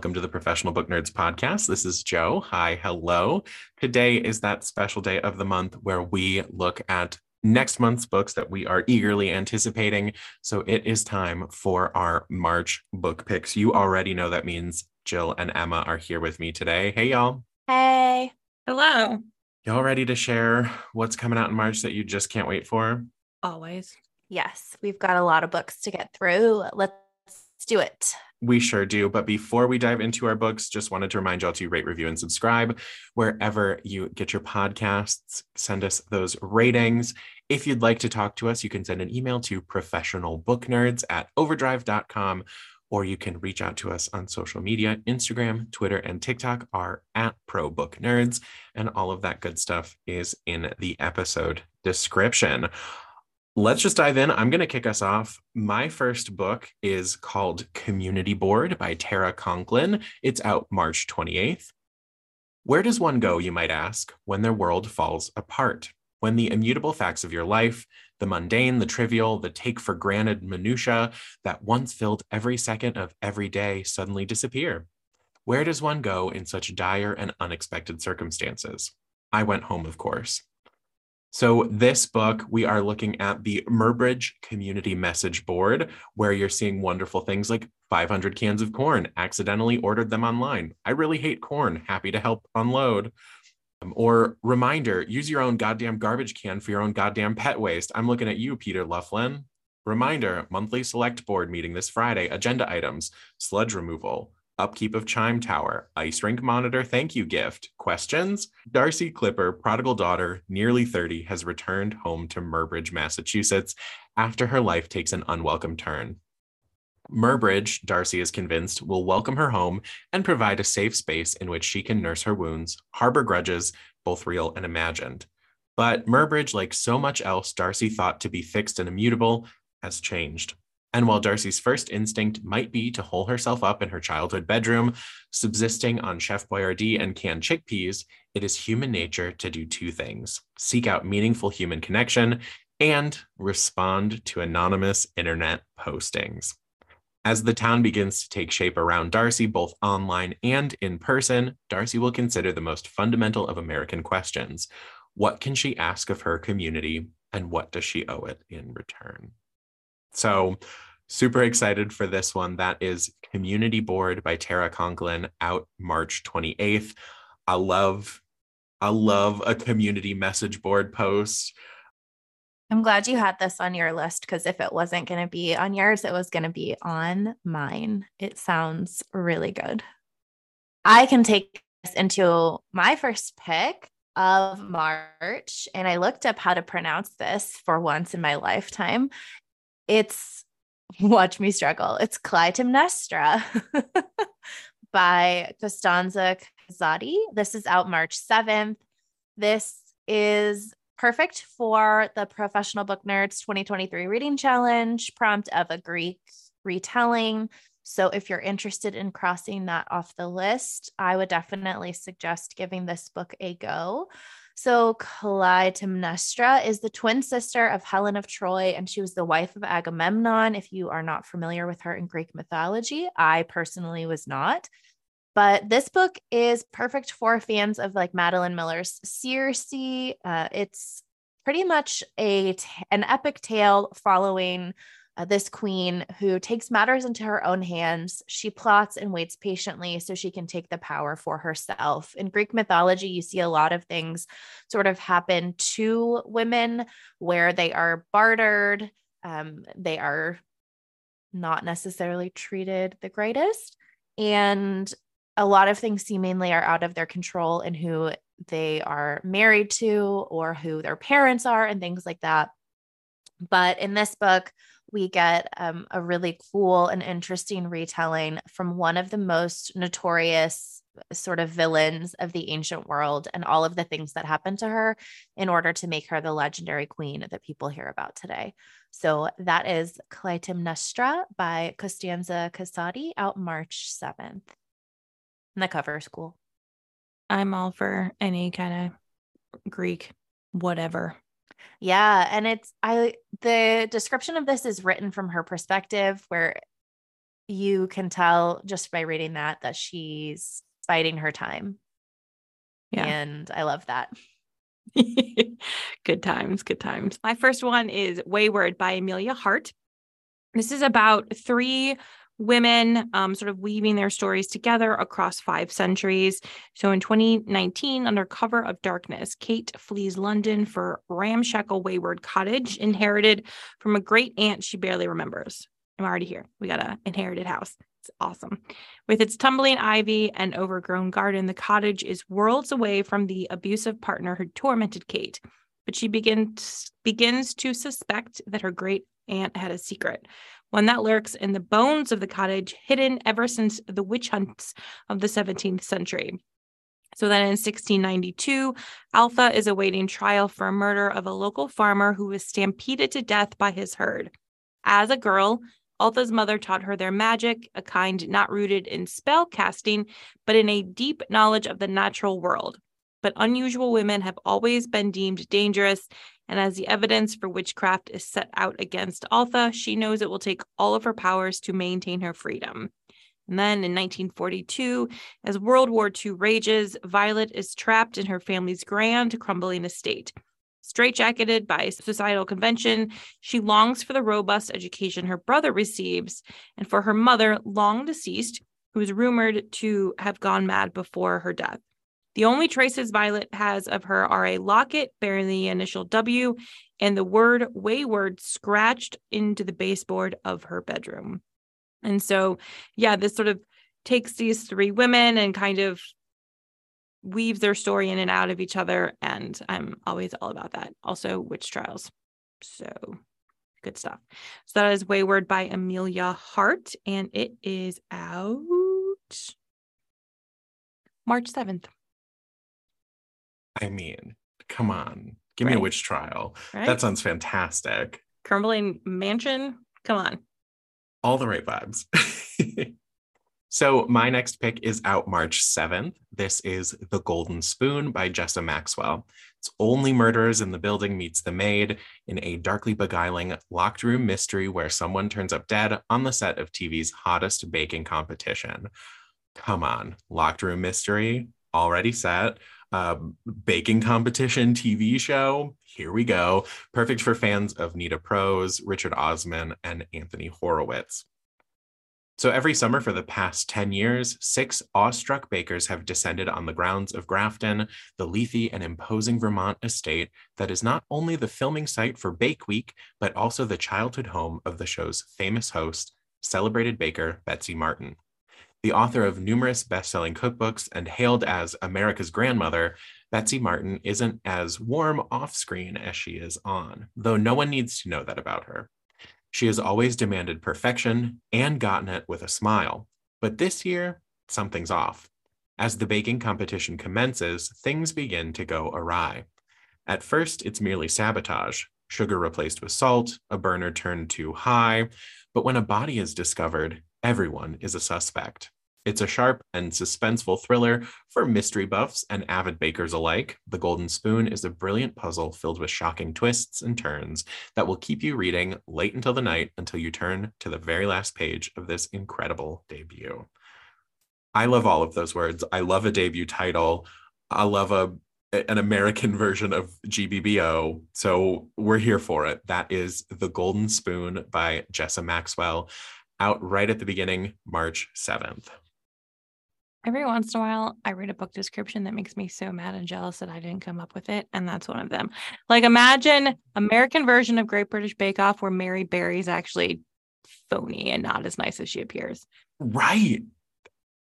welcome to the Professional Book Nerds podcast. This is Joe. Hi, hello. Today is that special day of the month where we look at next month's books that we are eagerly anticipating. So it is time for our March book picks. You already know that means Jill and Emma are here with me today. Hey, y'all. Hey. Hello. Y'all ready to share what's coming out in March that you just can't wait for? Always. Yes, we've got a lot of books to get through. Let's do it. We sure do. But before we dive into our books, just wanted to remind y'all to rate, review, and subscribe wherever you get your podcasts. Send us those ratings. If you'd like to talk to us, you can send an email to professionalbooknerds at overdrive.com or you can reach out to us on social media. Instagram, Twitter, and TikTok are at Pro Book Nerds, and all of that good stuff is in the episode description let's just dive in. I'm going to kick us off. My first book is called Community Board by Tara Conklin. It's out March 28th. Where does one go, you might ask, when their world falls apart? When the immutable facts of your life, the mundane, the trivial, the take for granted minutiae that once filled every second of every day suddenly disappear? Where does one go in such dire and unexpected circumstances? I went home, of course. So, this book, we are looking at the Murbridge Community Message Board, where you're seeing wonderful things like 500 cans of corn, accidentally ordered them online. I really hate corn, happy to help unload. Um, or reminder, use your own goddamn garbage can for your own goddamn pet waste. I'm looking at you, Peter Loughlin. Reminder, monthly select board meeting this Friday, agenda items, sludge removal, upkeep of Chime Tower, ice rink monitor thank you gift. Questions? Darcy Clipper, prodigal daughter, nearly 30, has returned home to Murbridge, Massachusetts after her life takes an unwelcome turn. Murbridge, Darcy is convinced, will welcome her home and provide a safe space in which she can nurse her wounds, harbor grudges, both real and imagined. But Murbridge, like so much else Darcy thought to be fixed and immutable, has changed. And while Darcy's first instinct might be to hole herself up in her childhood bedroom, subsisting on Chef Boyardee and canned chickpeas, it is human nature to do two things seek out meaningful human connection and respond to anonymous internet postings. As the town begins to take shape around Darcy, both online and in person, Darcy will consider the most fundamental of American questions What can she ask of her community, and what does she owe it in return? So, super excited for this one. That is Community Board by Tara Conklin out March 28th. I love I love a community message board post. I'm glad you had this on your list because if it wasn't going to be on yours, it was going to be on mine. It sounds really good. I can take this into my first pick of March, and I looked up how to pronounce this for once in my lifetime. It's watch me struggle. It's Clytemnestra by Costanza Casati. This is out March 7th. This is perfect for the Professional Book Nerds 2023 Reading Challenge prompt of a Greek retelling. So, if you're interested in crossing that off the list, I would definitely suggest giving this book a go. So Clytemnestra is the twin sister of Helen of Troy, and she was the wife of Agamemnon. If you are not familiar with her in Greek mythology, I personally was not. But this book is perfect for fans of like Madeline Miller's Circe. Uh, it's pretty much a t- an epic tale following uh, this queen who takes matters into her own hands. She plots and waits patiently so she can take the power for herself. In Greek mythology, you see a lot of things sort of happen to women where they are bartered, um, they are not necessarily treated the greatest. And a lot of things seemingly are out of their control and who they are married to or who their parents are and things like that. But in this book, we get um, a really cool and interesting retelling from one of the most notorious sort of villains of the ancient world and all of the things that happened to her in order to make her the legendary queen that people hear about today. So that is Clytemnestra by Costanza Casati out March 7th. And the cover is cool. I'm all for any kind of Greek, whatever. Yeah, and it's I the description of this is written from her perspective where you can tell just by reading that that she's biding her time. Yeah. And I love that. good times, good times. My first one is Weyward by Emilia Hart. This is about three women um, sort of weaving their stories together across five centuries. So in 2019, under cover of darkness, Kate flees London for ramshackle Weyward cottage inherited from a great aunt she barely remembers. I'm already here. We got an inherited house. It's awesome. With its tumbling ivy and overgrown garden, the cottage is worlds away from the abusive partner who tormented Kate. But she begins begins to suspect that her great aunt had a secret one that lurks in the bones of the cottage, hidden ever since the witch hunts of the 17th century. So then in 1692, Altha is awaiting trial for a murder of a local farmer who was stampeded to death by his herd. As a girl, Altha's mother taught her their magic, a kind not rooted in spell casting, but in a deep knowledge of the natural world. But unusual women have always been deemed dangerous, and as the evidence for witchcraft is set out against Altha, she knows it will take all of her powers to maintain her freedom. And then in 1942, as World War II rages, Violet is trapped in her family's grand, crumbling estate. Straitjacketed by societal convention, she longs for the robust education her brother receives and for her mother, long deceased, who is rumored to have gone mad before her death. The only traces Violet has of her are a locket bearing the initial W and the word Weyward scratched into the baseboard of her bedroom. And so, yeah, this sort of takes these three women and kind of weaves their story in and out of each other. And I'm always all about that. Also, witch trials. So good stuff. So that is Weyward by Emilia Hart, and it is out March 7th. I mean, come on. Give right. me a witch trial. Right? That sounds fantastic. Crumbling mansion. Come on. All the right vibes. so, my next pick is out March 7th. This is The Golden Spoon by Jessa Maxwell. It's only murderers in the building meets the maid in a darkly beguiling locked room mystery where someone turns up dead on the set of TV's hottest baking competition. Come on, locked room mystery already set uh, baking competition TV show. Here we go. Perfect for fans of Nita Prose, Richard Osman, and Anthony Horowitz. So every summer for the past 10 years, six awestruck bakers have descended on the grounds of Grafton, the leafy and imposing Vermont estate that is not only the filming site for Bake Week, but also the childhood home of the show's famous host, celebrated baker Betsy Martin. The author of numerous best selling cookbooks and hailed as America's grandmother, Betsy Martin isn't as warm off screen as she is on, though no one needs to know that about her. She has always demanded perfection and gotten it with a smile. But this year, something's off. As the baking competition commences, things begin to go awry. At first, it's merely sabotage sugar replaced with salt, a burner turned too high. But when a body is discovered, everyone is a suspect. It's a sharp and suspenseful thriller for mystery buffs and avid bakers alike. The Golden Spoon is a brilliant puzzle filled with shocking twists and turns that will keep you reading late until the night until you turn to the very last page of this incredible debut. I love all of those words. I love a debut title. I love a an American version of GBBO. So we're here for it. That is The Golden Spoon by Jessa Maxwell out right at the beginning, March 7th. Every once in a while, I read a book description that makes me so mad and jealous that I didn't come up with it. And that's one of them. Like, imagine American version of Great British Bake Off where Mary Berry's actually phony and not as nice as she appears. Right.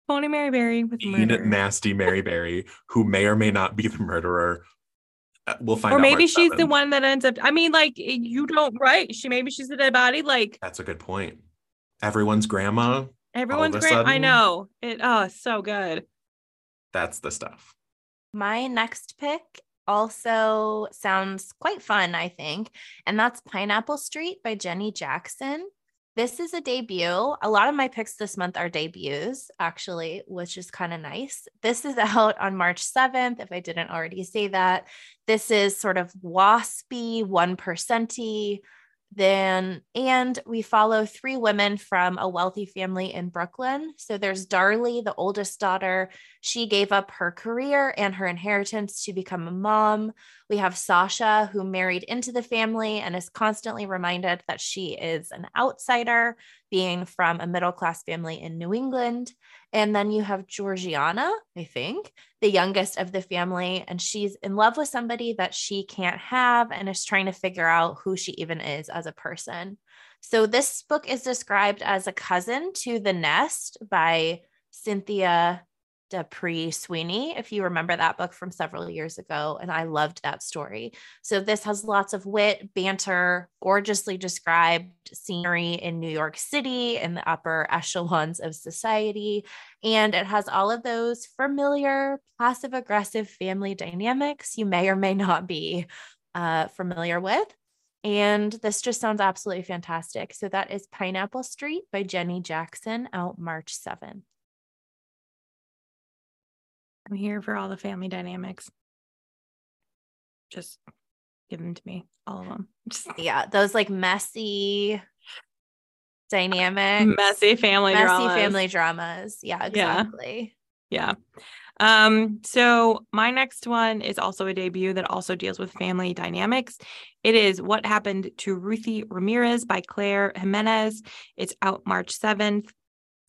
Phony Mary Berry with murder. nasty Mary Berry, who may or may not be the murderer. Uh, We'll find or maybe she's the one that ends up. I mean, like you don't right. She maybe she's the dead body. Like That's a good point. Everyone's grandma. everyone's grandma. I know it. Oh, so good. That's the stuff. My next pick also sounds quite fun, I think, and that's Pineapple Street by Jenny Jackson. This is a debut. A lot of my picks this month are debuts, actually, which is kind of nice. This is out on March 7th, if I didn't already say that. This is sort of waspy, one 1%y. Then, and we follow three women from a wealthy family in Brooklyn. So there's Darley, the oldest daughter. She gave up her career and her inheritance to become a mom. We have Sasha, who married into the family and is constantly reminded that she is an outsider, being from a middle class family in New England. And then you have Georgiana, I think, the youngest of the family, and she's in love with somebody that she can't have and is trying to figure out who she even is as a person. So, this book is described as a cousin to The Nest by Cynthia D'Aprix Sweeney, if you remember that book from several years ago. And I loved that story. So, this has lots of wit, banter, gorgeously described scenery in New York City in the upper echelons of society. And it has all of those familiar passive aggressive family dynamics you may or may not be uh, familiar with. And this just sounds absolutely fantastic. So, that is Pineapple Street by Jenny Jackson out March 7th. I'm here for all the family dynamics. Just give them to me, all of them. Just yeah those like messy dynamic messy family messy dramas. family dramas yeah Yeah. exactly Yeah. Um, so my next one is also a debut that also deals with family dynamics. It is What Happened to Ruthy Ramirez by Claire Jimenez. It's out March 7th.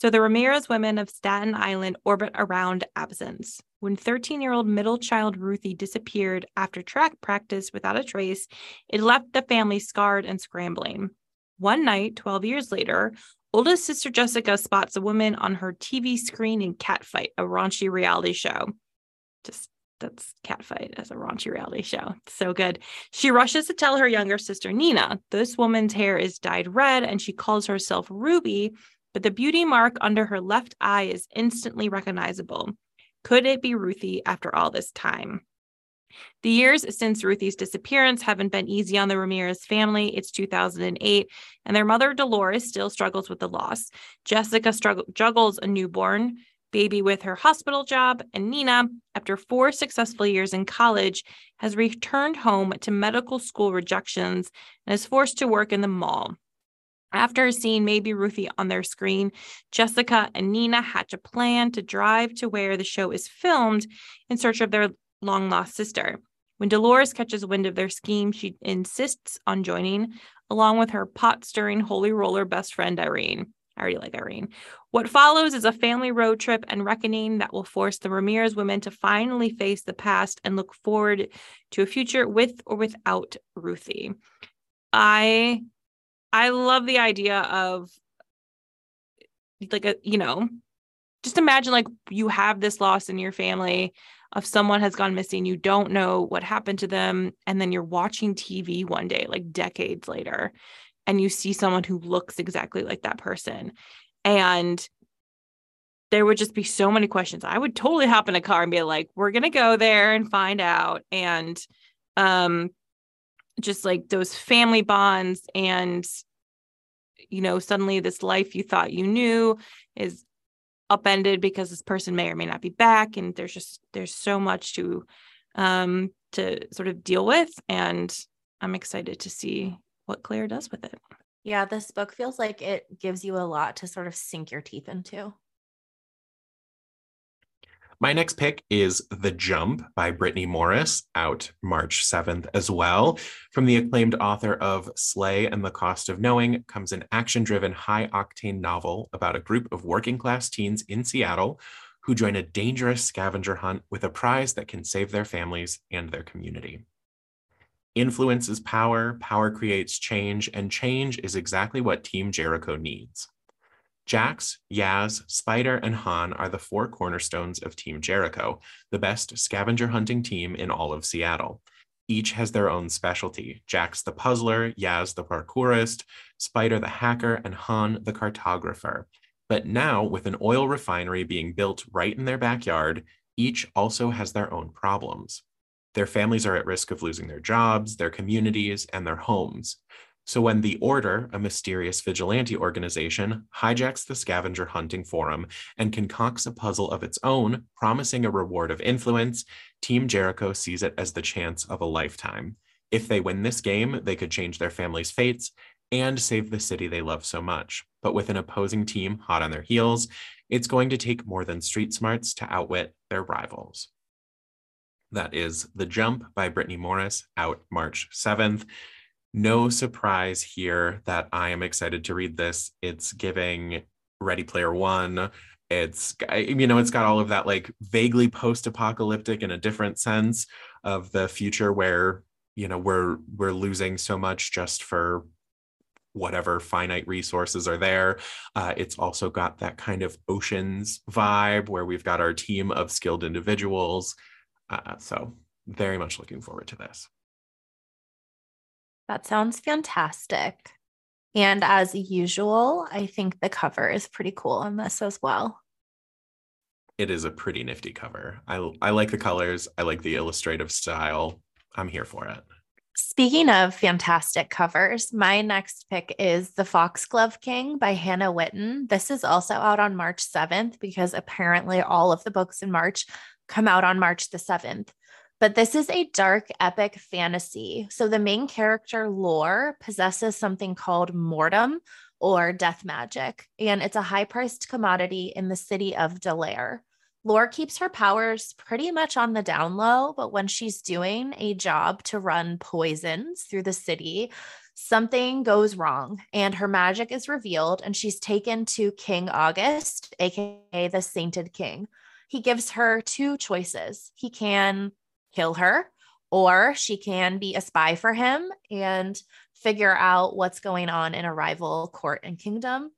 So the Ramirez women of Staten Island orbit around absence. When 13 year old middle child Ruthy disappeared after track practice without a trace, it left the family scarred and scrambling. One night, 12 years later, Oldest sister Jessica spots a woman on her TV screen in Catfight, a raunchy reality show. Just that's Catfight as a raunchy reality show. So good. She rushes to tell her younger sister Nina. This woman's hair is dyed red and she calls herself Ruby, but the beauty mark under her left eye is instantly recognizable. Could it be Ruthy after all this time? The years since Ruthy's disappearance haven't been easy on the Ramirez family. It's 2008, and their mother, Dolores, still struggles with the loss. Jessica struggle- juggles a newborn baby with her hospital job, and Nina, after four successful years in college, has returned home to medical school rejections and is forced to work in the mall. After seeing Maybe Ruthy on their screen, Jessica and Nina hatch a plan to drive to where the show is filmed in search of their long lost sister. When Dolores catches wind of their scheme, she insists on joining, along with her pot stirring holy roller best friend, Irene. I already like Irene. What follows is a family road trip and reckoning that will force the Ramirez women to finally face the past and look forward to a future with or without Ruthy. I I love the idea of like a, you know, just imagine like you have this loss in your family of someone has gone missing, you don't know what happened to them, and then you're watching TV one day, like decades later, and you see someone who looks exactly like that person. And there would just be so many questions. I would totally hop in a car and be like, we're gonna go there and find out. And um just like those family bonds and you know, suddenly this life you thought you knew is upended because this person may or may not be back and there's just there's so much to um to sort of deal with and i'm excited to see what claire does with it. Yeah this book feels like it gives you a lot to sort of sink your teeth into My next pick is The Jump by Brittney Morris, out March 7th as well. From the acclaimed author of Slay and the Cost of Knowing comes an action driven, high octane novel about a group of working class teens in Seattle who join a dangerous scavenger hunt with a prize that can save their families and their community. Influence is power, power creates change, and change is exactly what Team Jericho needs. Jax, Yaz, Spider, and Han are the four cornerstones of Team Jericho, the best scavenger hunting team in all of Seattle. Each has their own specialty Jax the puzzler, Yaz the parkourist, Spider the hacker, and Han the cartographer. But now, with an oil refinery being built right in their backyard, each also has their own problems. Their families are at risk of losing their jobs, their communities, and their homes. So when the Order, a mysterious vigilante organization, hijacks the scavenger hunting forum and concocts a puzzle of its own, promising a reward of influence, Team Jericho sees it as the chance of a lifetime. If they win this game, they could change their family's fates and save the city they love so much. But with an opposing team hot on their heels, it's going to take more than street smarts to outwit their rivals. That is The Jump by Brittney Morris, out March 7th no surprise here that I am excited to read this. It's giving Ready Player One. It's you know it's got all of that like vaguely post-apocalyptic in a different sense of the future where you know we're we're losing so much just for whatever finite resources are there. Uh, it's also got that kind of oceans vibe where we've got our team of skilled individuals. Uh, so very much looking forward to this. That sounds fantastic. And as usual, I think the cover is pretty cool on this as well. It is a pretty nifty cover. I I like the colors. I like the illustrative style. I'm here for it. Speaking of fantastic covers, my next pick is The Foxglove King by Hannah Whitten. This is also out on March 7th because apparently all of the books in March come out on March the 7th. But this is a dark, epic fantasy. So the main character, Lore, possesses something called mortem or death magic, and it's a high priced commodity in the city of Dellaire. Lore keeps her powers pretty much on the down low, but when she's doing a job to run poisons through the city, something goes wrong and her magic is revealed and she's taken to King August, aka the Sainted King. He gives her two choices. He can kill her, or she can be a spy for him and figure out what's going on in a rival court and kingdom.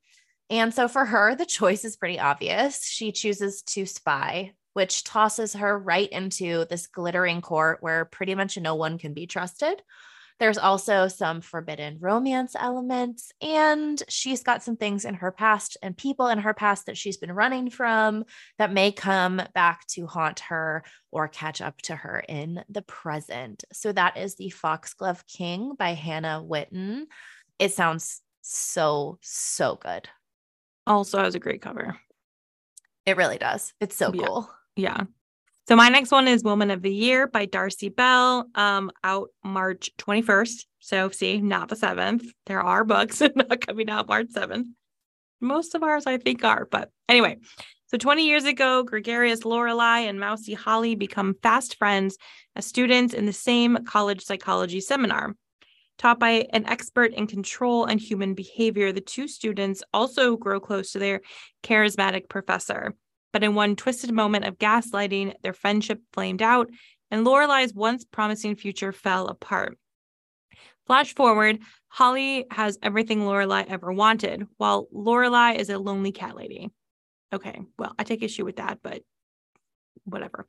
And so for her, the choice is pretty obvious. She chooses to spy, which tosses her right into this glittering court where pretty much no one can be trusted. There's also some forbidden romance elements, and she's got some things in her past and people in her past that she's been running from that may come back to haunt her or catch up to her in the present. So that is The Foxglove King by Hannah Whitten. It sounds so, so good. Also has a great cover. It really does. It's so yeah. cool. Yeah. So my next one is Woman of the Year by Darcey Bell, um, out March 21st. So see, not the 7th. There are books not coming out March 7th. Most of ours I think are, but anyway. So 20 years ago, gregarious Lorelai and mousy Holly become fast friends as students in the same college psychology seminar. Taught by an expert in control and human behavior, the two students also grow close to their charismatic professor. But in one twisted moment of gaslighting, their friendship flamed out, and Lorelai's once promising future fell apart. Flash forward, Holly has everything Lorelai ever wanted, while Lorelai is a lonely cat lady. Okay, well, I take issue with that, but whatever.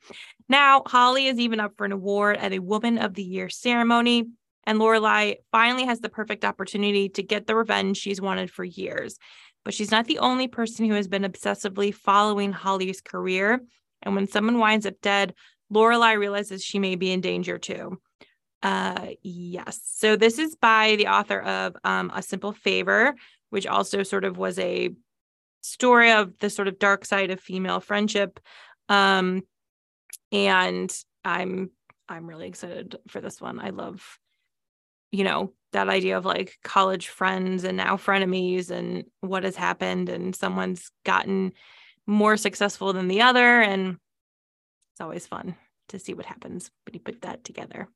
Now, Holly is even up for an award at a Woman of the Year ceremony, and Lorelai finally has the perfect opportunity to get the revenge she's wanted for years. But she's not the only person who has been obsessively following Holly's career. And when someone winds up dead, Lorelai realizes she may be in danger too. Uh, yes. So this is by the author of um, A Simple Favor, which also sort of was a story of the sort of dark side of female friendship. Um, and I'm I'm really excited for this one. I love, you know, that idea of like college friends and now frenemies and what has happened and someone's gotten more successful than the other. And it's always fun to see what happens when you put that together.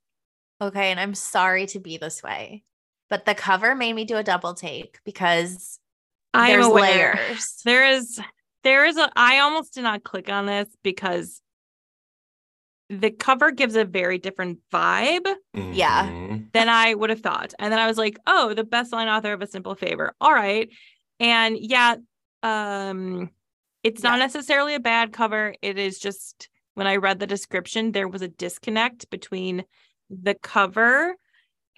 Okay and i'm sorry to be this way but the cover made me do a double take because I'm there's aware. layers. There is there is a i almost did not click on this because the cover gives a very different vibe Yeah. Mhm. than I would have thought. And then I was like, oh, the best line author of A Simple Favor. All right. And yeah, Um, it's not necessarily a bad cover. It is just when I read the description, there was a disconnect between the cover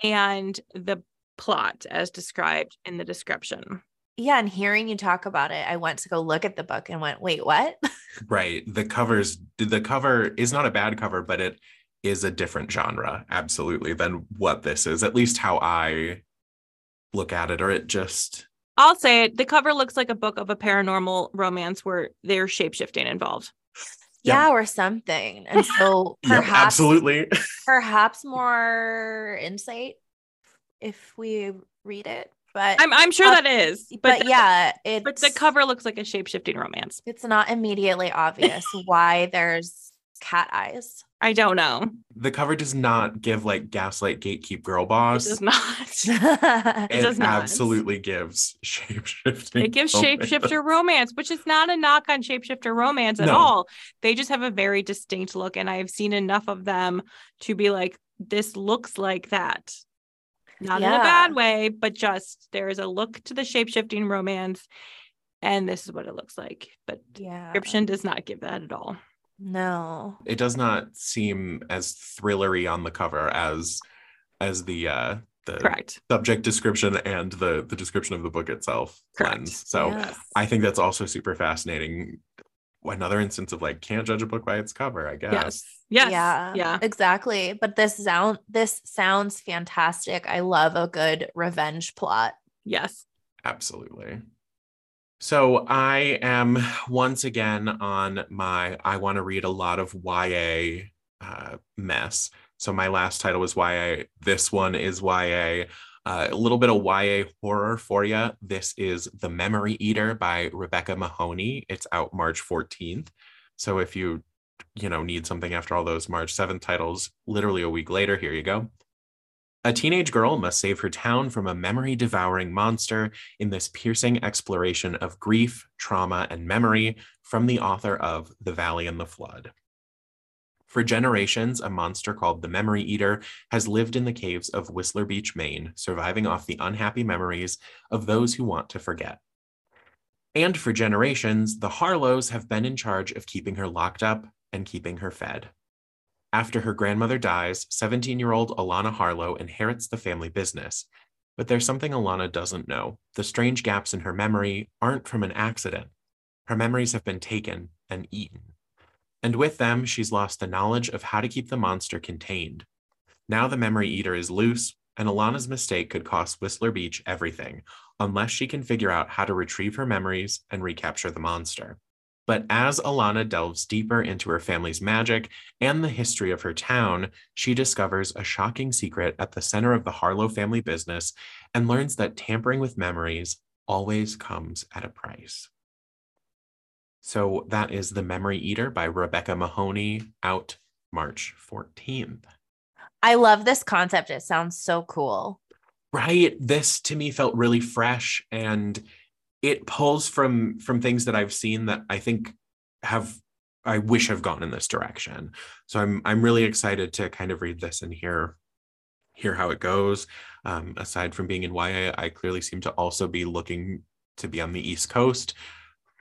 and the plot as described in the description. Yeah, and hearing you talk about it, I went to go look at the book and went, "Wait, what?" right. The covers the cover is not a bad cover, but it is a different genre absolutely than what this is. At least how I look at it or it just I'll say it. The cover looks like a book of a paranormal romance where there's shapeshifting involved. Yeah, yeah or something. And so perhaps yep, absolutely. perhaps more insight if we read it. But I'm I'm sure uh, that is. But, but the, yeah, it's but the cover looks like a shapeshifting romance. It's not immediately obvious why there's cat eyes. I don't know. The cover does not give like gaslight gatekeep girl boss. It does not. it, it does not. absolutely gives shapeshifting. It gives romance. shapeshifter romance, which is not a knock on shapeshifter romance at no. all. They just have a very distinct look, and I've seen enough of them to be like, this looks like that. Not yeah. in a bad way, but just there is a look to the shapeshifting romance, and this is what it looks like. But yeah. description does not give that at all. No. It does not seem as thrillery on the cover as as the uh the Correct. subject description and the the description of the book itself Correct. So yes. I think that's also super fascinating. Another instance of like can't judge a book by its cover, I guess. Yes. Yes. Yeah. Yeah. Exactly. But this sound this sounds fantastic. I love a good revenge plot. Yes. Absolutely. So I am once again on my I want to read a lot of YA uh, mess. So my last title was YA. This one is YA. Uh, a little bit of YA horror for you. This is The Memory Eater by Rebecca Mahoney. It's out March 14th. So if you you know need something after all those March 7th titles, literally a week later, here you go. A teenage girl must save her town from a memory devouring monster in this piercing exploration of grief, trauma, and memory from the author of The Valley and the Flood. For generations, a monster called the Memory Eater has lived in the caves of Whistler Beach, Maine, surviving off the unhappy memories of those who want to forget. And for generations, the Harlows have been in charge of keeping her locked up and keeping her fed. After her grandmother dies, 17 year old Alana Harlow inherits the family business. But there's something Alana doesn't know. The strange gaps in her memory aren't from an accident. Her memories have been taken and eaten. And with them, she's lost the knowledge of how to keep the monster contained. Now the memory eater is loose, and Alana's mistake could cost Whistler Beach everything, unless she can figure out how to retrieve her memories and recapture the monster. But as Alana delves deeper into her family's magic and the history of her town, she discovers a shocking secret at the center of the Harlow family business and learns that tampering with memories always comes at a price. So that is The Memory Eater by Rebecca Mahoney, out March 14th. I love this concept. It sounds so cool. Right. This to me felt really fresh and it pulls from from things that I've seen that I think have I wish have gone in this direction. So I'm I'm really excited to kind of read this and hear hear how it goes. Um, aside from being in YA, I clearly seem to also be looking to be on the East Coast,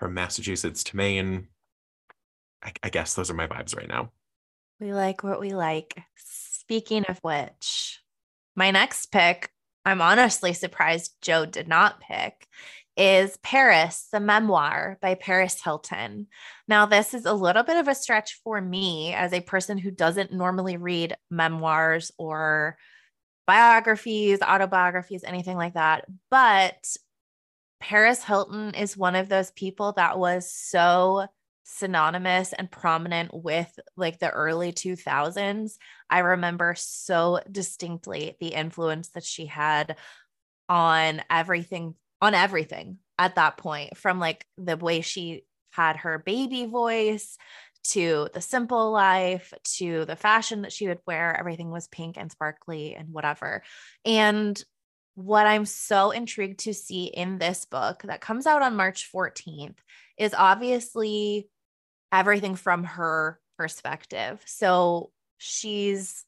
from Massachusetts to Maine. I, I guess those are my vibes right now. We like what we like. Speaking of which, my next pick, I'm honestly surprised Joe did not pick, is Paris, the memoir by Paris Hilton. Now, this is a little bit of a stretch for me as a person who doesn't normally read memoirs or biographies, autobiographies, anything like that. But Paris Hilton is one of those people that was so synonymous and prominent with like the early 2000s. I remember so distinctly the influence that she had on everything on everything at that point from like the way she had her baby voice to the simple life to the fashion that she would wear everything was pink and sparkly and whatever and what i'm so intrigued to see in this book that comes out on march 14th is obviously everything from her perspective so she's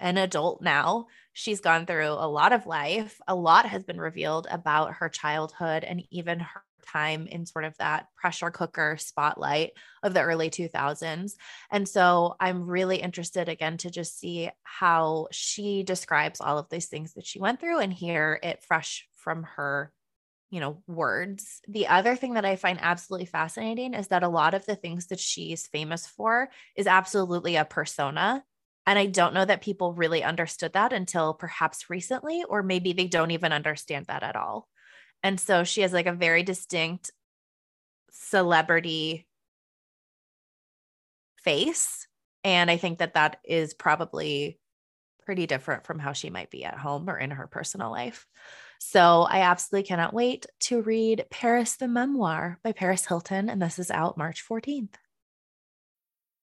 an adult now she's gone through a lot of life. A lot has been revealed about her childhood and even her time in sort of that pressure cooker spotlight of the early 2000s. And so I'm really interested again to just see how she describes all of these things that she went through and hear it fresh from her you know words the other thing that i find absolutely fascinating is that a lot of the things that she's famous for is absolutely a persona and I don't know that people really understood that until perhaps recently, or maybe they don't even understand that at all. And so she has like a very distinct celebrity face. And I think that that is probably pretty different from how she might be at home or in her personal life. So I absolutely cannot wait to read Paris the Memoir by Paris Hilton. And this is out March 14th.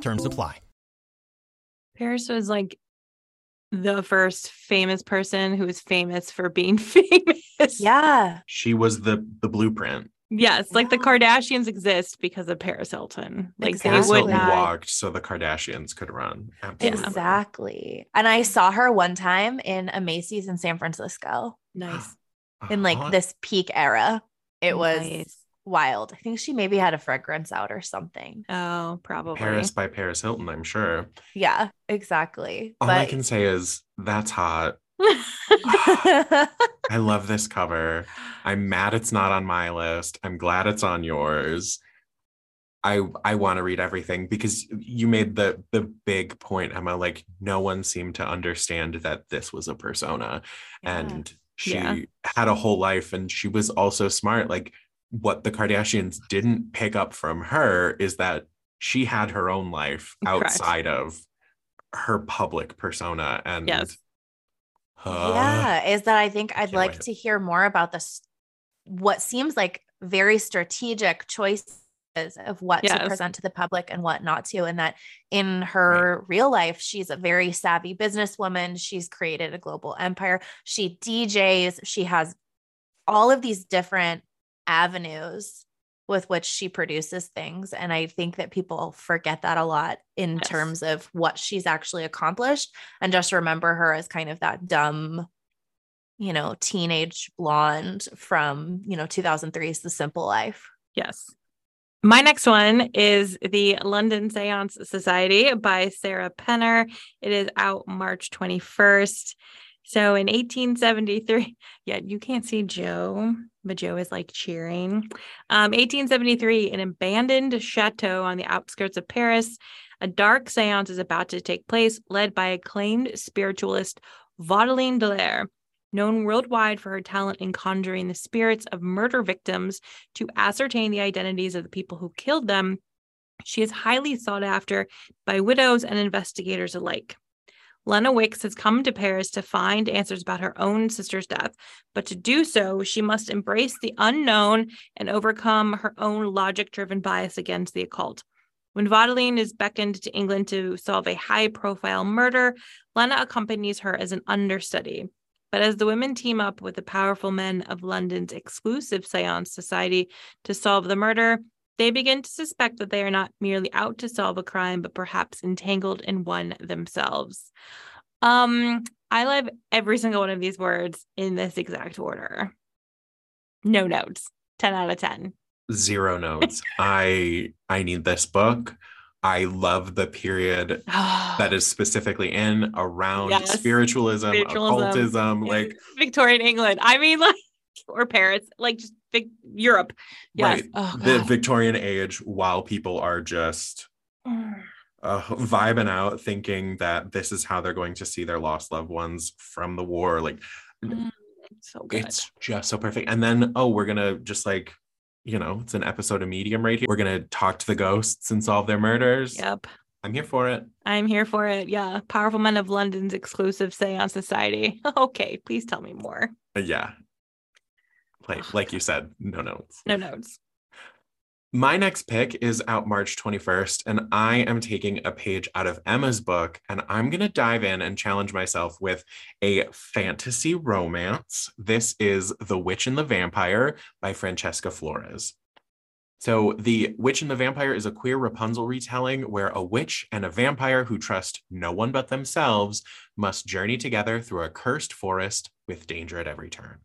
Terms apply. Paris was like the first famous person who was famous for being famous. Yeah. She was the the blueprint. Yes, like the Kardashians exist because of Paris Hilton. Like they Exactly. would Hilton not. walked so the Kardashians could run. Absolutely. Exactly. And I saw her one time in a Macy's in San Francisco Nice. in like Uh-huh. this peak era. It was Nice. Wild. I think she maybe had a fragrance out or something. Oh, probably. Paris by Paris Hilton, I'm sure. Yeah, exactly. All I can say is that's hot. I love this cover. I'm mad it's not on my list. I'm glad it's on yours. I I want to read everything because you made the the big point, Emma. Like no one seemed to understand that this was a persona, Yeah. and she Yeah. had a whole life, and she was also smart. Like what the Kardashians didn't pick up from her is that she had her own life Correct. outside of her public persona, and Yes. uh, yeah, is that I think I'd like wait. to hear more about this what seems like very strategic choices of what to present to the public and what not to and that in her real life she's a very savvy businesswoman she's created a global empire she DJs she has all of these different avenues with which she produces things and i think that people forget that a lot in Yes. terms of what she's actually accomplished and just remember her as kind of that dumb you know teenage blonde from you know 2003's the simple life Yes. My next one is the London Seance Society by Sarah Penner. It is out March 21st. So in 1873, yeah, you can't see Joe, but Joe is like cheering. Um, 1873, an abandoned chateau on the outskirts of Paris, a dark seance is about to take place, led by acclaimed spiritualist Vaudeline D'Allaire, known worldwide for her talent in conjuring the spirits of murder victims to ascertain the identities of the people who killed them. She is highly sought after by widows and investigators alike. Lena Wicks has come to Paris to find answers about her own sister's death, but to do so, she must embrace the unknown and overcome her own logic driven bias against the occult. When Vaudeline is beckoned to England to solve a high profile murder, Lena accompanies her as an understudy. But as the women team up with the powerful men of London's exclusive seance society to solve the murder, they begin to suspect that they are not merely out to solve a crime, but perhaps entangled in one themselves. Um, I love every single one of these words in this exact order. No notes. 10 out of 10. zero notes. I I need this book. I love the period that is specifically in around Yes. spiritualism, Spiritualism. occultism. Like Victorian England. I mean, like, or Paris, like just Vic- Europe. Yes. Right. Oh, the Victorian age while people are just uh, vibing out, thinking that this is how they're going to see their lost loved ones from the war. Like Mm, so good. it's just so perfect. And then, oh, we're gonna just like, you know, it's an episode of Medium right here. We're gonna talk to the ghosts and solve their murders. Yep. I'm here for it. I'm here for it. Yeah. Powerful Men of London's exclusive Seance Society. Okay. Please tell me more. Yeah. Like, like you said, no notes. No notes. My next pick is out March 21st, and I am taking a page out of Emma's book, and I'm going to dive in and challenge myself with a fantasy romance. This is The Witch and the Vampire by Francesca Flores. So, The Witch and the Vampire is a queer Rapunzel retelling where a witch and a vampire who trust no one but themselves must journey together through a cursed forest with danger at every turn.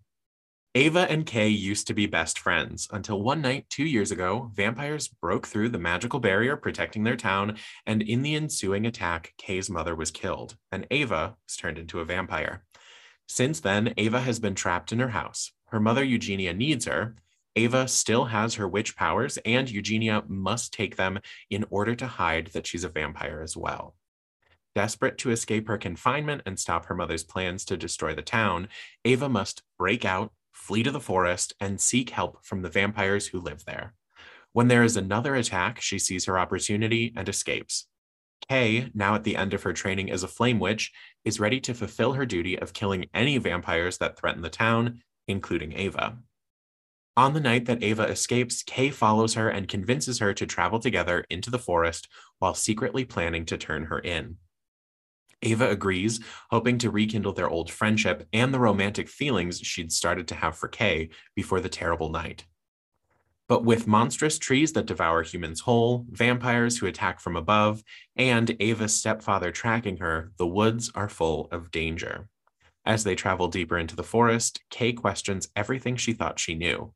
Ava and Kay used to be best friends until one night two years ago, vampires broke through the magical barrier protecting their town, and in the ensuing attack, Kay's mother was killed, and Ava was turned into a vampire. Since then, Ava has been trapped in her house. Her mother, Eugenia, needs her. Ava still has her witch powers, and Eugenia must take them in order to hide that she's a vampire as well. Desperate to escape her confinement and stop her mother's plans to destroy the town, Ava must break out, flee to the forest, and seek help from the vampires who live there. When there is another attack, she sees her opportunity and escapes. Kay, now at the end of her training as a flame witch, is ready to fulfill her duty of killing any vampires that threaten the town, including Ava. On the night that Ava escapes, Kay follows her and convinces her to travel together into the forest while secretly planning to turn her in. Ava agrees, hoping to rekindle their old friendship and the romantic feelings she'd started to have for Kay before the terrible night. But with monstrous trees that devour humans whole, vampires who attack from above, and Ava's stepfather tracking her, the woods are full of danger. As they travel deeper into the forest, Kay questions everything she thought she knew.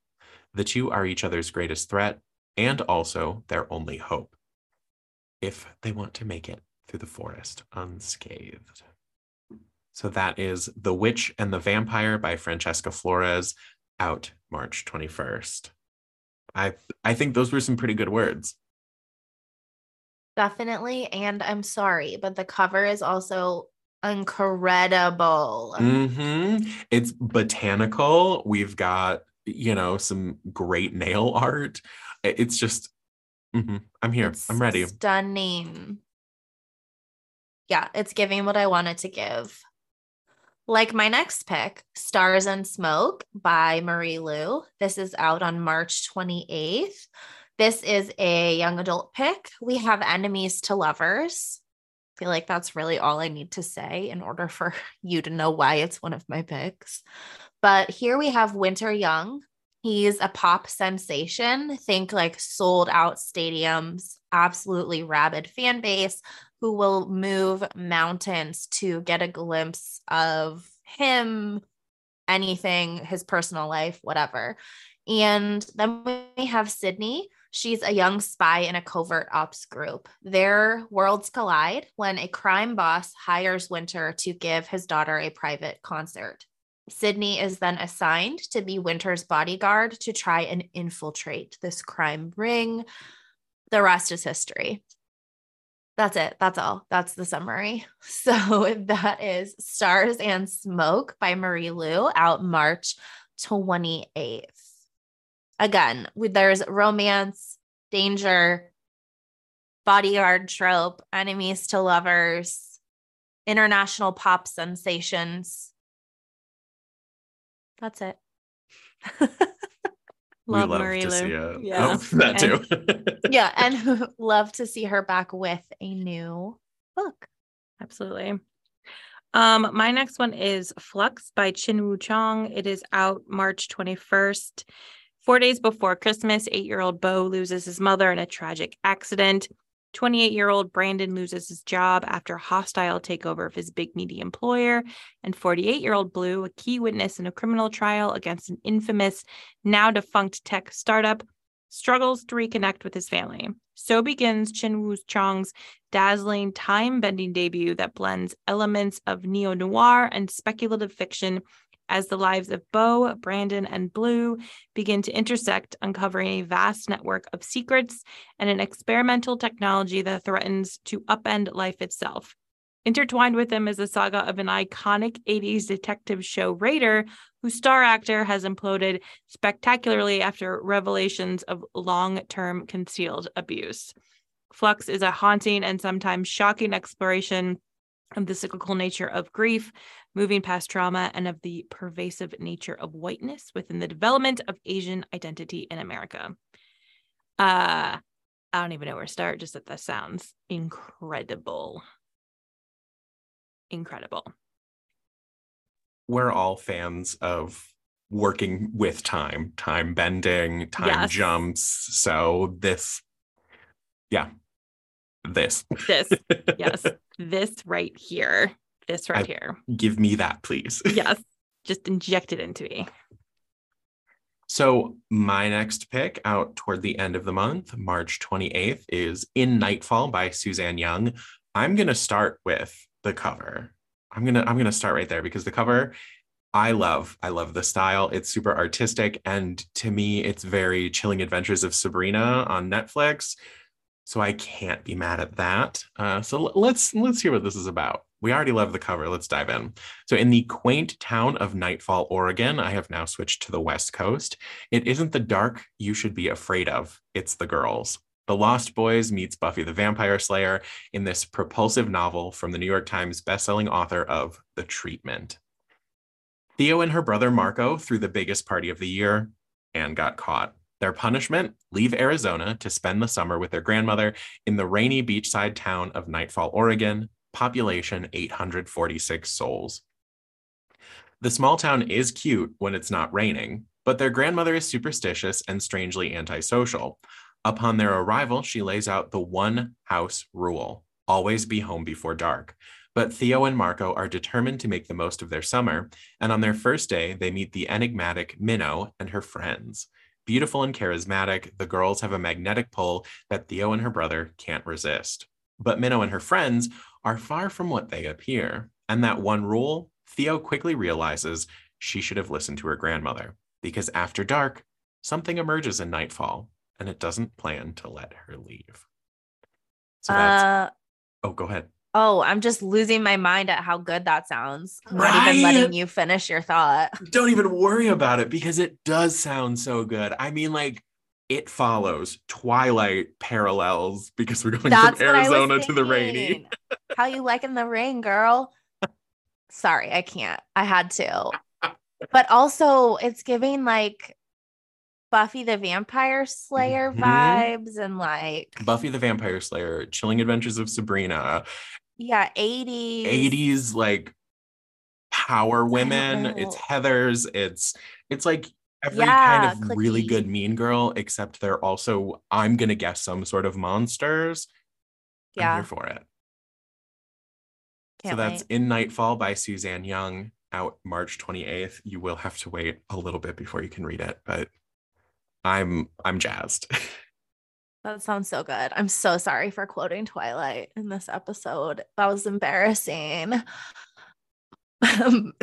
The two are each other's greatest threat and also their only hope. If they want to make it through the forest unscathed. So that is The Witch and the Vampire by Francesca Flores out March 21st. I I think those were some pretty good words. Definitely. And I'm sorry, but the cover is also incredible. Mhm. It's botanical. We've got, you know, some great nail art. It's just mhm. I'm here. It's I'm ready. Stunning. Yeah, it's giving what I wanted to give. Like my next pick, Stars and Smoke by Marie Lu. This is out on March 28th. This is a young adult pick. We have enemies to lovers. I feel like that's really all I need to say in order for you to know why it's one of my picks. But here we have Winter Young. He's a pop sensation. Think like sold out stadiums, absolutely rabid fan base who will move mountains to get a glimpse of him, anything, his personal life, whatever. And then we have Sydney. She's a young spy in a covert ops group. Their worlds collide when a crime boss hires Winter to give his daughter a private concert. Sydney is then assigned to be Winter's bodyguard to try and infiltrate this crime ring. The rest is history. That's it. That's all. That's the summary. So that is Stars and Smoke by Marie Lu out March 28th. Again, there's romance, danger, bodyguard trope, enemies to lovers, international pop sensations. That's it. Love love Marie to see it. Yeah. Oh, that too. yeah, and love to see her back with a new book. Absolutely. Um, my next one is Flux by Jinwoo Chong. It is out March 21st. Four days before Christmas, eight year old Bo loses his mother in a tragic accident. 28 year old Brandon loses his job after a hostile takeover of his big meaty employer. And 48 year old Blue, a key witness in a criminal trial against an infamous, now defunct tech startup, struggles to reconnect with his family. So begins Jinwoo Chong's dazzling time bending debut that blends elements of neo noir and speculative fiction as the lives of Bo, Brandon, and Blue begin to intersect, uncovering a vast network of secrets and an experimental technology that threatens to upend life itself. Intertwined with them is the saga of an iconic 80s detective show, Raider, whose star actor has imploded spectacularly after revelations of long term concealed abuse. Flux is a haunting and sometimes shocking exploration of the cyclical nature of grief, moving past trauma, and of the pervasive nature of whiteness within the development of Asian identity in America. Uh, I don't even know where to start, just that that sounds incredible. Incredible. We're all fans of working with time, time bending, time Yes. jumps. So this, yeah, this. This, yes, this right here. This right I- here. Give me that, please. Yes. Just inject it into me. So, my next pick out toward the end of the month, March 28th, is In Nightfall by Suzanne Young. I'm going to start with the cover. I'm going to I'm going to start right there because the cover I love. I love the style. It's super artistic and to me it's very Chilling Adventures of Sabrina on Netflix. So I can't be mad at that. Uh, so let's let's hear what this is about. We already love the cover. Let's dive in. So, in the quaint town of Nightfall, Oregon, I have now switched to the West Coast. It isn't the dark you should be afraid of, it's the girls. The Lost Boys meets Buffy the Vampire Slayer in this propulsive novel from the New York Times bestselling author of The Treatment. Theo and her brother Marco threw the biggest party of the year and got caught. Their punishment leave Arizona to spend the summer with their grandmother in the rainy beachside town of Nightfall, Oregon, population 846 souls. The small town is cute when it's not raining, but their grandmother is superstitious and strangely antisocial. Upon their arrival, she lays out the one house rule always be home before dark. But Theo and Marco are determined to make the most of their summer, and on their first day, they meet the enigmatic Minnow and her friends. Beautiful and charismatic, the girls have a magnetic pull that Theo and her brother can't resist. But Minnow and her friends are far from what they appear. And that one rule, Theo quickly realizes she should have listened to her grandmother, because after dark, something emerges in nightfall, and it doesn't plan to let her leave. So that's, Uh, oh, go ahead. oh, I'm just losing my mind at how good that sounds. I'm Not even letting you finish your thought. Don't even worry about it because it does sound so good. I mean, like, it follows Twilight parallels because we're going That's from what I was Arizona to the rainy. How you liking the rain, girl? Sorry, I can't. I had to. But also, it's giving like Buffy the Vampire Slayer Mhm. vibes and like Buffy the Vampire Slayer, Chilling Adventures of Sabrina, yeah, 80s. 80s like power women. It's Heather's. It's it's like every Yeah, kind of really good mean girl, except they're also, I'm gonna guess some sort of monsters. I'm Yeah. here for it. so Can't that's wait. In Nightfall by Suzanne Young, out March 28th. You will have to wait a little bit before you can read it, but I'm I'm jazzed. That sounds so good. I'm so sorry for quoting Twilight in this episode. That was embarrassing. Um,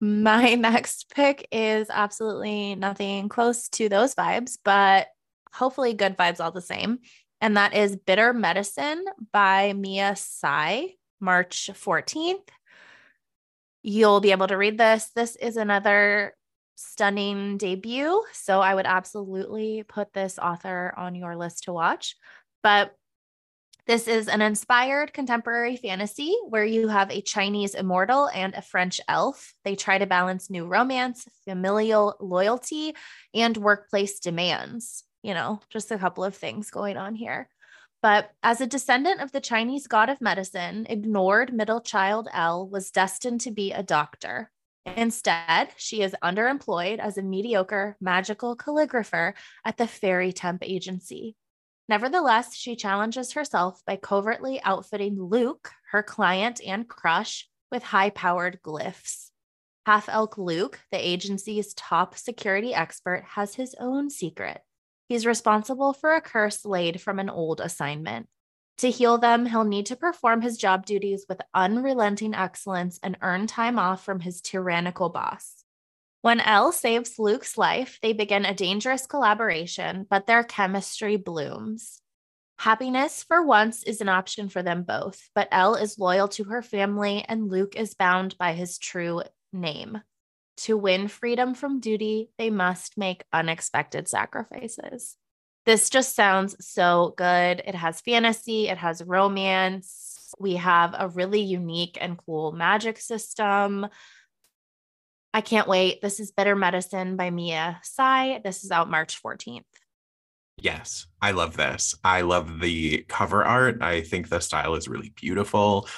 My next pick is absolutely nothing close to those vibes, but hopefully good vibes all the same. And that is Bitter Medicine by Mia Tsai, March 14th. You'll be able to read this. This is another stunning debut. So I would absolutely put this author on your list to watch. But this is an inspired contemporary fantasy where you have a Chinese immortal and a French elf. They try to balance new romance, familial loyalty, and workplace demands. You know, just a couple of things going on here. But as a descendant of the Chinese god of medicine, ignored middle child Elle was destined to be a doctor. Instead, she is underemployed as a mediocre magical calligrapher at the Fairy Temp Agency. Nevertheless, she challenges herself by covertly outfitting Luke, her client and crush, with high powered glyphs. Half Elk Luke, the agency's top security expert, has his own secret. He's responsible for a curse laid from an old assignment. To heal them, he'll need to perform his job duties with unrelenting excellence and earn time off from his tyrannical boss. When Elle saves Luke's life, they begin a dangerous collaboration, but their chemistry blooms. Happiness for once is an option for them both, but Elle is loyal to her family and Luke is bound by his true name. To win freedom from duty, they must make unexpected sacrifices. This just sounds so good. It has fantasy, it has romance. We have a really unique and cool magic system. I can't wait. This is Bitter Medicine by Mia Tsai. This is out March 14th. Yes, I love this. I love the cover art. I think the style is really beautiful.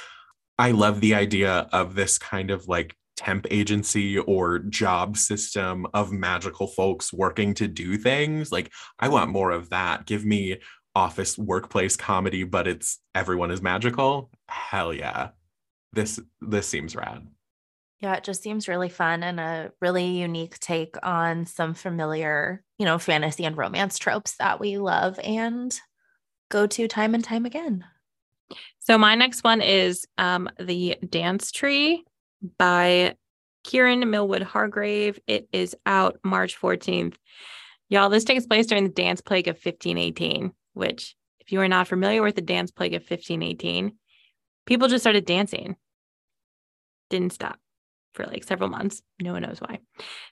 I love the idea of this kind of like temp agency or job system of magical folks working to do things. Like, I want more of that. Give me office workplace comedy, but it's everyone is magical. Hell yeah. This this seems rad. Yeah, it just seems really fun and a really unique take on some familiar, you know, fantasy and romance tropes that we love and go to time and time again. So my next one is um, the Dance Tree by Kiran Millwood Hargrave. It is out March 14th. Y'all, this takes place during the dance plague of 1518, which, if you are not familiar with the dance plague of 1518, people just started dancing. Didn't stop for like several months. No one knows why.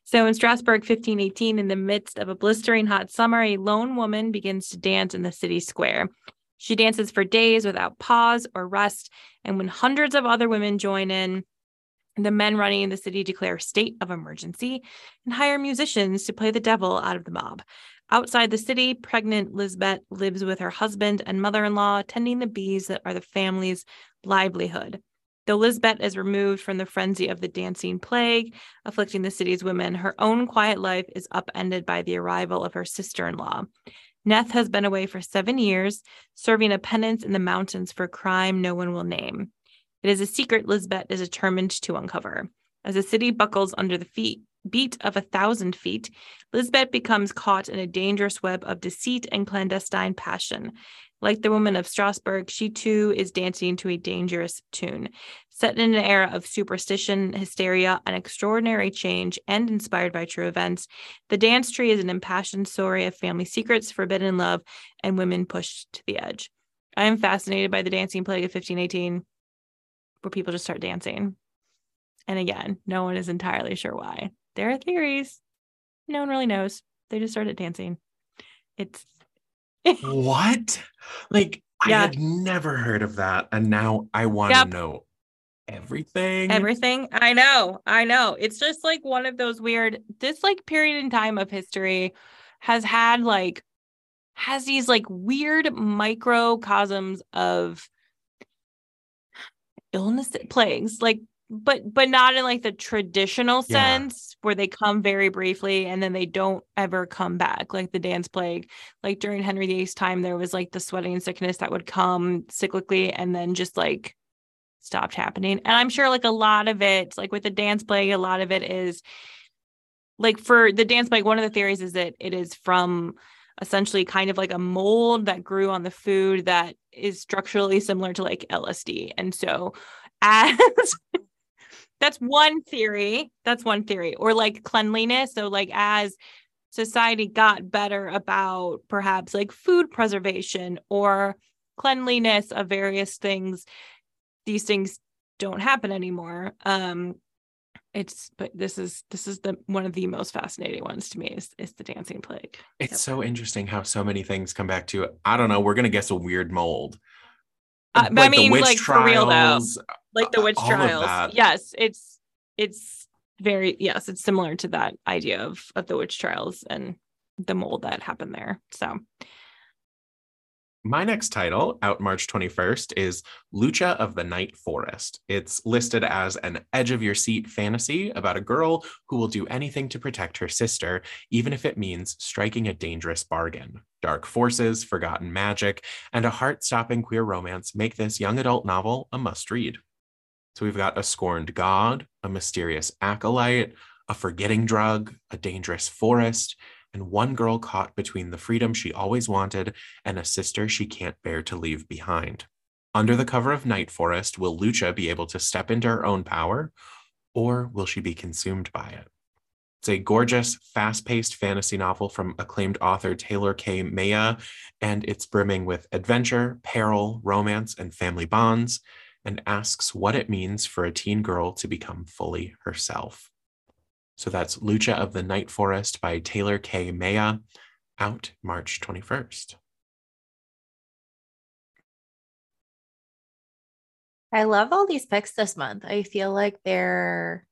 So in Strasbourg, 1518, in the midst of a blistering hot summer, a lone woman begins to dance in the city square. She dances for days without pause or rest. And when hundreds of other women join in, the men running the city declare state of emergency and hire musicians to play the devil out of the mob. Outside the city, pregnant Lisbeth lives with her husband and mother in law, tending the bees that are the family's livelihood. Though Lisbeth is removed from the frenzy of the dancing plague afflicting the city's women, her own quiet life is upended by the arrival of her sister in law. Neth has been away for seven years, serving a penance in the mountains for a crime no one will name. It is a secret Lisbeth is determined to uncover. As the city buckles under the feet beat of a thousand feet, Lisbeth becomes caught in a dangerous web of deceit and clandestine passion. Like the woman of Strasbourg, she too is dancing to a dangerous tune. Set in an era of superstition, hysteria, and extraordinary change, and inspired by true events, The Dance Tree is an impassioned story of family secrets, forbidden love, and women pushed to the edge. I am fascinated by the dancing plague of 1518, where people just start dancing. And again, no one is entirely sure why. There are theories. No one really knows. They just started dancing. It's what? Like yeah. I had never heard of that. And now I want to yep. know everything. Everything. I know. I know. It's just like one of those weird, this like period in time of history has had like, has these like weird microcosms of illness plagues like but but not in like the traditional sense yeah. where they come very briefly and then they don't ever come back like the dance plague. Like during henry viii's time there was like the sweating sickness that would come cyclically and then just like stopped happening. And i'm sure like a lot of it like with the dance plague a lot of it is like for the dance plague one of the theories is that it is from essentially kind of like a mold that grew on the food that is structurally similar to like lsd and so as that's one theory. That's one theory. Or like cleanliness. So, like, as society got better about perhaps like food preservation or cleanliness of various things, these things don't happen anymore. Um, it's but this is this is the one of the most fascinating ones to me is is the dancing plague. It's yep. so interesting how so many things come back to I don't know, we're gonna guess a weird mold. Uh, like I mean, like trials, for real though, like the uh, witch trials. Yes, it's it's very yes, it's similar to that idea of of the witch trials and the mold that happened there. So my next title, out March 21st, is Lucha of the Night Forest. It's listed as an edge of your seat fantasy about a girl who will do anything to protect her sister, even if it means striking a dangerous bargain. Dark forces, forgotten magic, and a heart stopping queer romance make this young adult novel a must read. So we've got a scorned god, a mysterious acolyte, a forgetting drug, a dangerous forest, and one girl caught between the freedom she always wanted and a sister she can't bear to leave behind. Under the cover of Night Forest, will Lucha be able to step into her own power, or will she be consumed by it? It's a gorgeous, fast paced fantasy novel from acclaimed author Tehlor Kay Mejia, and it's brimming with adventure, peril, romance, and family bonds, and asks what it means for a teen girl to become fully herself. So that's Lucha of the Night Forest by Tehlor Kay Mejia, out March 21st. I love all these picks this month. I feel like they're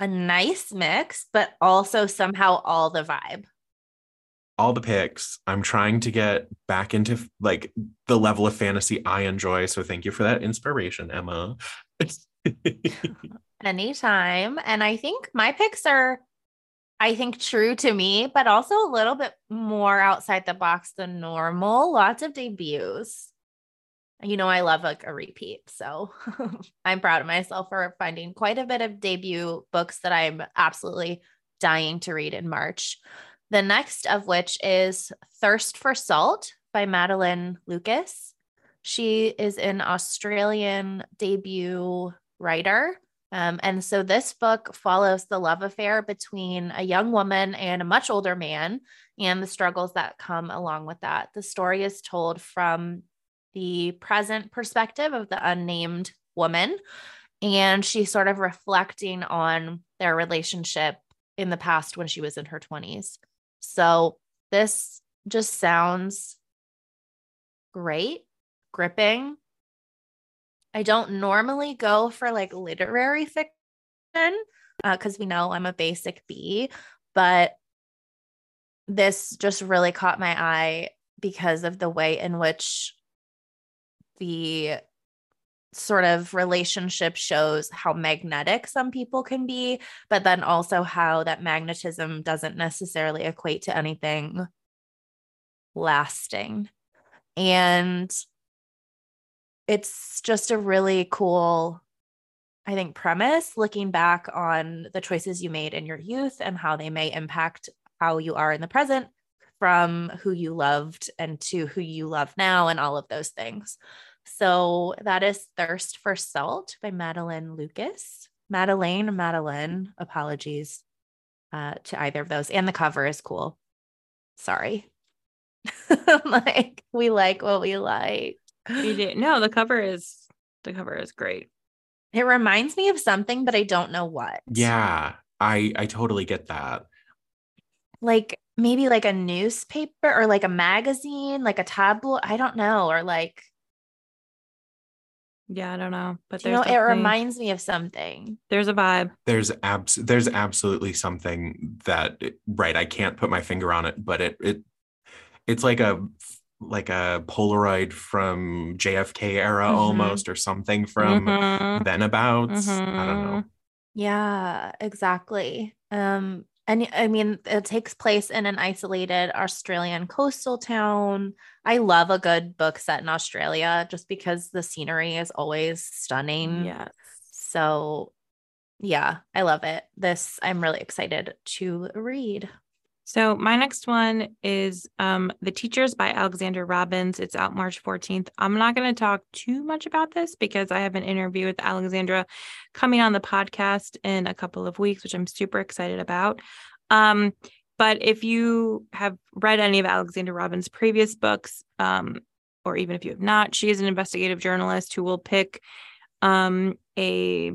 a nice mix, but also somehow all the vibe. All the picks. I'm trying to get back into like the level of fantasy I enjoy. So thank you for that inspiration, Emma. Anytime. And I think my picks are, I think, true to me, but also a little bit more outside the box than normal. Lots of debuts you know, I love like a repeat. So I'm proud of myself for finding quite a bit of debut books that I'm absolutely dying to read in March. The next of which is Thirst for Salt by Madelaine Lucas. She is an Australian debut writer. Um, and so this book follows the love affair between a young woman and a much older man and the struggles that come along with that. The story is told from the present perspective of the unnamed woman. And she's sort of reflecting on their relationship in the past when she was in her 20s. So this just sounds great, gripping. I don't normally go for like literary fiction because uh, we know I'm a basic B, but this just really caught my eye because of the way in which the sort of relationship shows how magnetic some people can be, but then also how that magnetism doesn't necessarily equate to anything lasting. And it's just a really cool, I think, premise looking back on the choices you made in your youth and how they may impact how you are in the present from who you loved and to who you love now and all of those things. So that is Thirst for Salt by Madelaine Lucas. Madeline, Madeline, apologies uh, to either of those. And the cover is cool. Sorry. like we like what we like. You do. No, the cover is the cover is great. It reminds me of something, but I don't know what. Yeah, I I totally get that. Like maybe like a newspaper or like a magazine, like a tabloid. I don't know, or like yeah, I don't know, but you know, it reminds me of something. There's a vibe. There's abs. There's absolutely something that right. I can't put my finger on it, but it it it's like a like a Polaroid from JFK era mm-hmm. almost, or something from mm-hmm. then about. Mm-hmm. I don't know. Mm-hmm. Yeah, exactly. Um, and I mean, it takes place in an isolated Australian coastal town. I love a good book set in Australia just because the scenery is always stunning. Yeah. So, yeah, I love it. This I'm really excited to read. So my next one is um, The Teachers by Alexandra Robbins. It's out March 14th. I'm not going to talk too much about this because I have an interview with Alexandra coming on the podcast in a couple of weeks, which I'm super excited about. Um, but if you have read any of Alexandra Robbins' previous books, um, or even if you have not, she is an investigative journalist who will pick um, a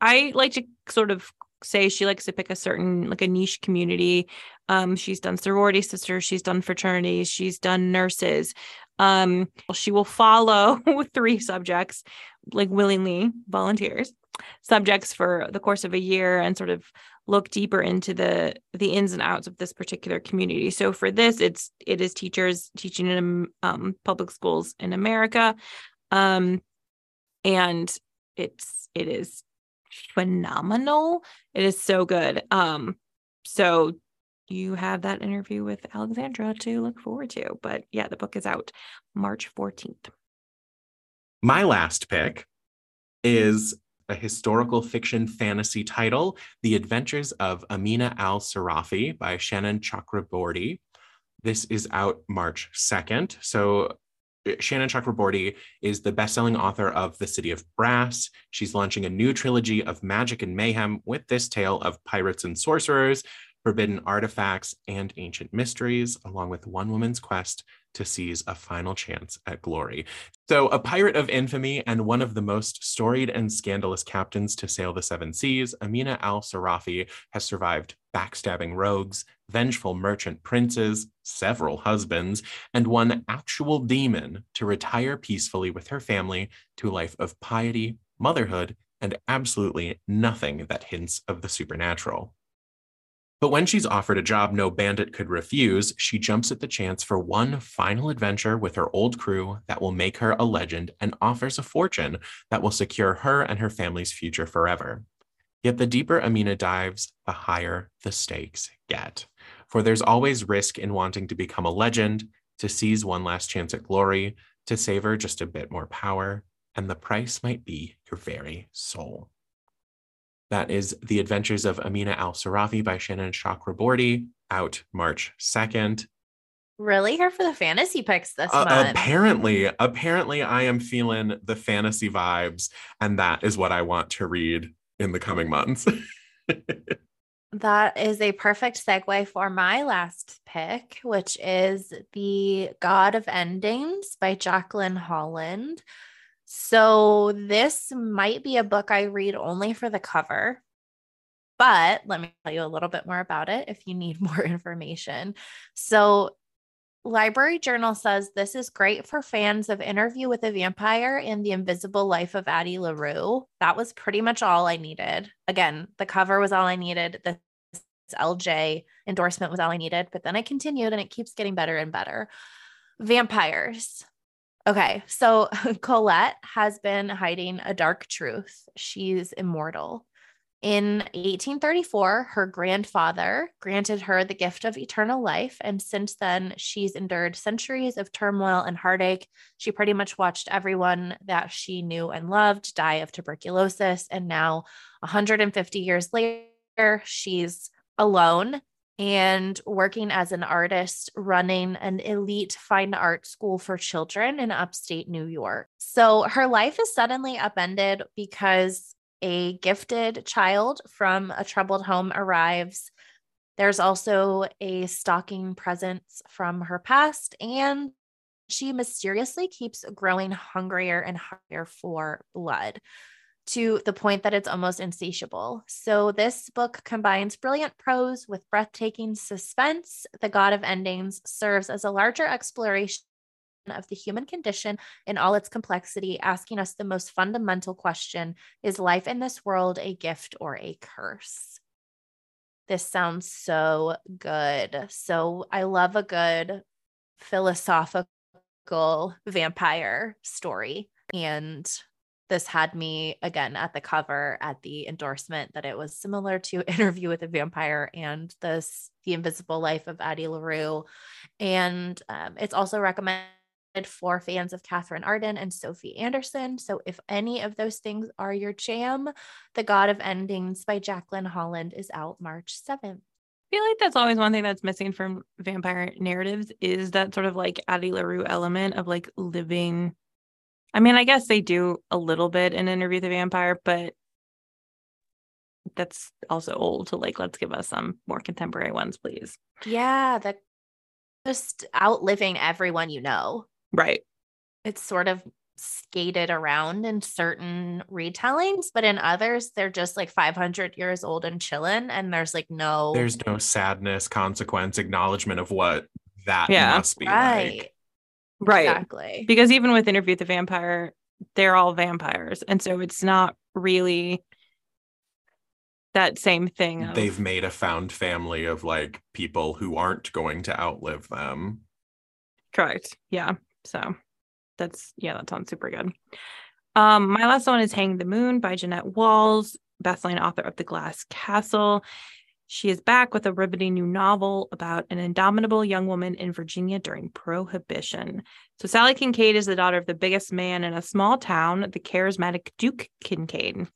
I like to sort of say she likes to pick a certain like a niche community. Um she's done sorority sisters she's done fraternities she's done nurses. Um she will follow three subjects like willingly volunteers subjects for the course of a year and sort of look deeper into the the ins and outs of this particular community. So for this it's it is teachers teaching in um, public schools in america. Um and it's it is phenomenal. It is so good. Um, so you have that interview with Alexandra to look forward to. But yeah, the book is out March 14th. My last pick is a historical fiction fantasy title, The Adventures of Amina al Sirafi by Shannon Chakraborty. This is out March 2nd. So Shannon Chakraborty is the best-selling author of The City of Brass. She's launching a new trilogy of magic and mayhem with this tale of pirates and sorcerers, forbidden artifacts, and ancient mysteries, along with one woman's quest to seize a final chance at glory. So, a pirate of infamy and one of the most storied and scandalous captains to sail the seven seas, Amina al Sirafi has survived backstabbing rogues, vengeful merchant princes, several husbands, and one actual demon to retire peacefully with her family to a life of piety, motherhood, and absolutely nothing that hints of the supernatural. But when she's offered a job no bandit could refuse, she jumps at the chance for one final adventure with her old crew that will make her a legend and offers a fortune that will secure her and her family's future forever. Yet the deeper Amina dives, the higher the stakes get. For there's always risk in wanting to become a legend, to seize one last chance at glory, to savor just a bit more power, and the price might be your very soul. That is The Adventures of Amina Al Sirafi by Shannon Chakraborty, out March 2nd. Really here for the fantasy picks this Uh, month. apparently, apparently, I am feeling the fantasy vibes, and that is what I want to read in the coming months. That is a perfect segue for my last pick, which is The God of Endings by Jacqueline Holland. So, this might be a book I read only for the cover, but let me tell you a little bit more about it if you need more information. So, Library Journal says this is great for fans of Interview with a Vampire and The Invisible Life of Addie LaRue. That was pretty much all I needed. Again, the cover was all I needed. The LJ endorsement was all I needed, but then I continued and it keeps getting better and better. Vampires. Okay, so Colette has been hiding a dark truth. She's immortal. In 1834, her grandfather granted her the gift of eternal life. And since then, she's endured centuries of turmoil and heartache. She pretty much watched everyone that she knew and loved die of tuberculosis. And now, 150 years later, she's alone and working as an artist running an elite fine art school for children in upstate New York. So her life is suddenly upended because a gifted child from a troubled home arrives. There's also a stalking presence from her past, and she mysteriously keeps growing hungrier and hungrier for blood to the point that it's almost insatiable. So, this book combines brilliant prose with breathtaking suspense. The God of Endings serves as a larger exploration of the human condition in all its complexity, asking us the most fundamental question Is life in this world a gift or a curse? This sounds so good. So, I love a good philosophical vampire story. And this had me again at the cover at the endorsement that it was similar to interview with a vampire and this the invisible life of addie larue and um, it's also recommended for fans of Katherine Arden and Sophie Anderson. So, if any of those things are your jam, The God of Endings by Jacqueline Holland is out March 7th. I feel like that's always one thing that's missing from vampire narratives is that sort of like Addie LaRue element of like living. I mean, I guess they do a little bit in Interview with the Vampire, but that's also old. So, like, let's give us some more contemporary ones, please. Yeah, that just outliving everyone you know. Right. It's sort of skated around in certain retellings, but in others, they're just like 500 years old and chilling, and there's like no. There's no sadness, consequence, acknowledgement of what that Yeah. must be right. like. Right. Exactly. Because even with Interview with the Vampire, they're all vampires. And so it's not really that same thing. Of, They've made a found family of like people who aren't going to outlive them. Correct. Yeah. So that's yeah, that sounds super good. Um, my last one is Hang the Moon by Jeannette Walls, bestselling author of The Glass Castle. She is back with a riveting new novel about an indomitable young woman in Virginia during Prohibition. So Sally Kincaid is the daughter of the biggest man in a small town, the charismatic Duke Kincaid.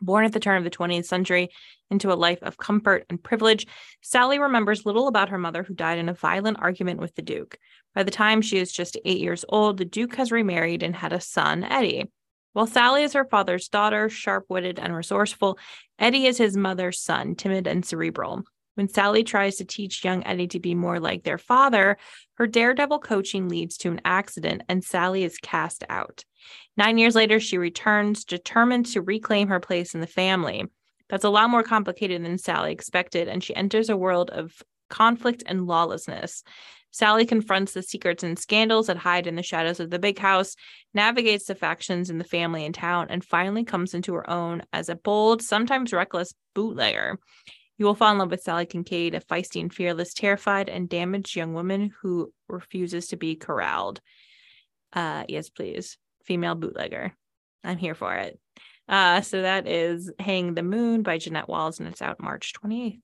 Born at the turn of the 20th century into a life of comfort and privilege, Sally remembers little about her mother, who died in a violent argument with the Duke. By the time she is just eight years old, the Duke has remarried and had a son, Eddie. While Sally is her father's daughter, sharp witted and resourceful, Eddie is his mother's son, timid and cerebral. When Sally tries to teach young Eddie to be more like their father, her daredevil coaching leads to an accident and Sally is cast out. Nine years later, she returns, determined to reclaim her place in the family. That's a lot more complicated than Sally expected, and she enters a world of conflict and lawlessness. Sally confronts the secrets and scandals that hide in the shadows of the big house, navigates the factions in the family and town, and finally comes into her own as a bold, sometimes reckless bootlegger. You will fall in love with Sally Kincaid, a feisty and fearless, terrified and damaged young woman who refuses to be corralled. Uh, yes, please female bootlegger. I'm here for it. Uh, so that is Hang the Moon by Jeannette Walls, and it's out March 28th.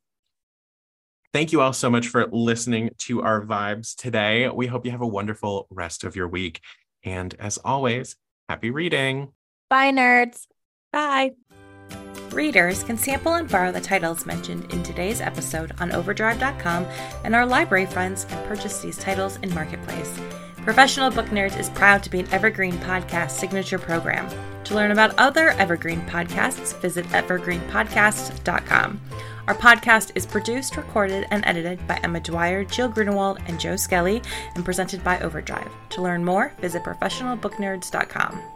Thank you all so much for listening to our vibes today. We hope you have a wonderful rest of your week. And as always, happy reading. Bye, nerds. Bye. Readers can sample and borrow the titles mentioned in today's episode on Overdrive.com, and our library friends can purchase these titles in Marketplace. Professional Book Nerds is proud to be an Evergreen Podcast signature program. To learn about other Evergreen podcasts, visit evergreenpodcast.com. Our podcast is produced, recorded, and edited by Emma Dwyer, Jill Grunewald, and Joe Skelly, and presented by Overdrive. To learn more, visit professionalbooknerds.com.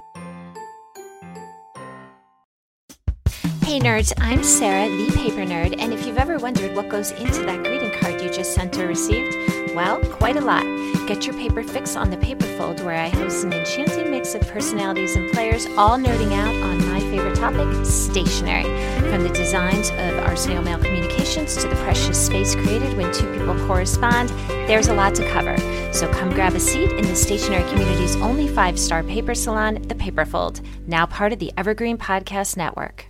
Hey nerds, I'm Sarah, the paper nerd, and if you've ever wondered what goes into that greeting card you just sent or received, well, quite a lot. Get your paper fix on the Paperfold, where I host an enchanting mix of personalities and players, all nerding out on my favorite topic, stationery. From the designs of our snail mail communications to the precious space created when two people correspond, there's a lot to cover. So come grab a seat in the stationery community's only five star paper salon, The Paperfold, now part of the Evergreen Podcast Network.